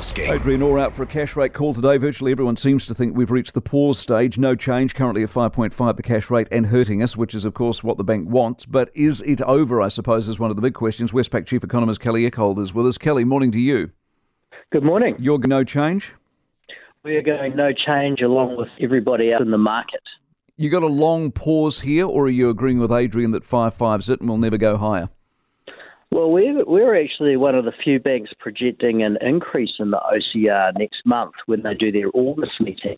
asking. Adrian Orr out for a cash rate call today. Virtually everyone seems to think we've reached the pause stage. No change, currently at 5.5 the cash rate and hurting us, which is of course what the bank wants. But is it over, I suppose, is one of the big questions. Westpac Chief Economist Kelly Eckhold is with us. Kelly, morning to you. Good morning. You're no change? We are going no change along with everybody else in the market. You got a long pause here, or are you agreeing with Adrian that 5.5's it and we'll never go higher? Well, we're, we're actually one of the few banks projecting an increase in the OCR next month when they do their August meeting.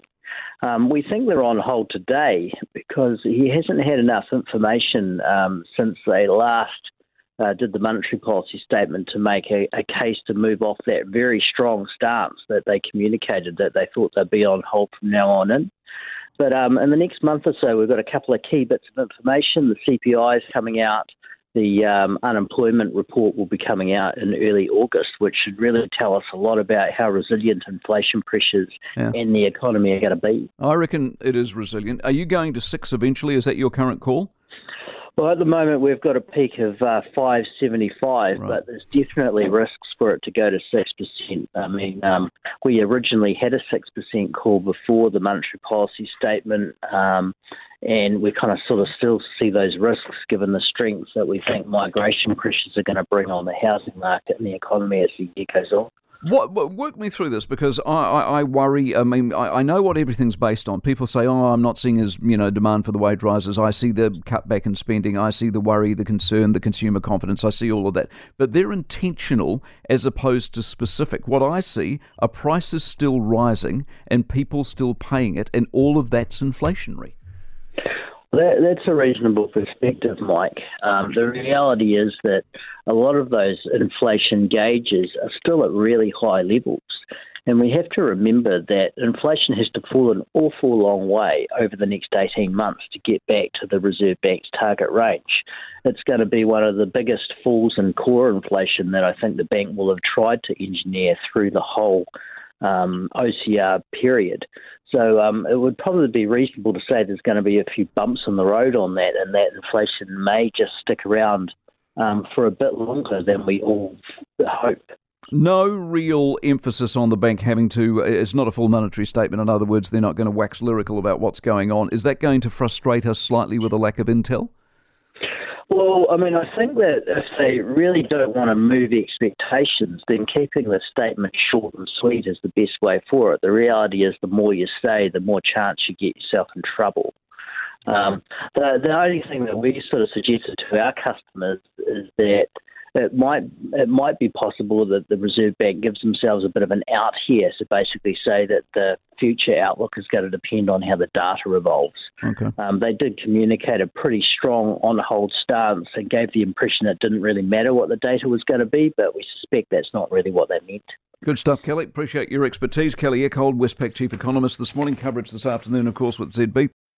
Um, we think they're on hold today because he hasn't had enough information um, since they last uh, did the monetary policy statement to make a, a, case to move off that very strong stance that they communicated that they thought they'd be on hold from now on in. But um, in the next month or so, we've got a couple of key bits of information. The CPI is coming out. The um, unemployment report will be coming out in early August, which should really tell us a lot about how resilient inflation pressures yeah. in the economy are going to be. I reckon it is resilient. Are you going to six eventually? Is that your current call? Well, at the moment, we've got a peak of uh, 575, right. but there's definitely risks for it to go to 6%. I mean, um, we originally had a 6% call before the monetary policy statement, um, and we kind of sort of still see those risks given the strength that we think migration pressures are going to bring on the housing market and the economy as the year goes on. What, what, work me through this because I, I, I worry. I mean, I, I, know what everything's based on. People say, "Oh, I'm not seeing as you know demand for the wage rises." I see the cutback in spending. I see the worry, the concern, the consumer confidence. I see all of that, but they're intentional as opposed to specific. What I see are prices still rising and people still paying it, and all of that's inflationary. That, that's a reasonable perspective, Mike. Um, the reality is that a lot of those inflation gauges are still at really high levels. And we have to remember that inflation has to fall an awful long way over the next 18 months to get back to the Reserve Bank's target range. It's going to be one of the biggest falls in core inflation that I think the bank will have tried to engineer through the whole um, OCR period. So um, it would probably be reasonable to say there's going to be a few bumps on the road on that, and that inflation may just stick around um, for a bit longer than we all hope. No real emphasis on the bank having to, it's not a full monetary statement. In other words, they're not going to wax lyrical about what's going on. Is that going to frustrate us slightly with a lack of intel? Well, I mean, I think that if they really don't want to move expectations, then keeping the statement short and sweet is the best way for it. The reality is, the more you say, the more chance you get yourself in trouble. Um, the, the only thing that we sort of suggested to our customers is that it might it might be possible that the Reserve Bank gives themselves a bit of an out here. So basically, say that the future outlook is going to depend on how the data evolves. Okay. Um, they did communicate a pretty strong on hold stance and gave the impression it didn't really matter what the data was going to be, but we suspect that's not really what they meant. Good stuff, Kelly. Appreciate your expertise. Kelly Eckhold, Westpac Chief Economist, this morning. Coverage this afternoon, of course, with ZB.